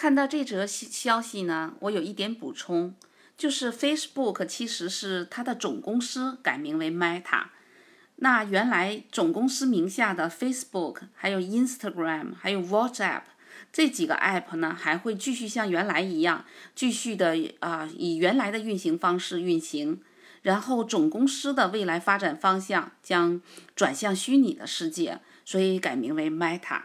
看到这则消消息呢我有一点补充就是 facebook 其实是它的总公司改名为 meta 那原来总公司名下的 facebook 还有 instagram 还有 whatsapp 这几个 app 呢还会继续像原来一样继续的啊以原来的运行方式运行。然后总公司的未来发展方向将转向虚拟的世界所以改名为 meta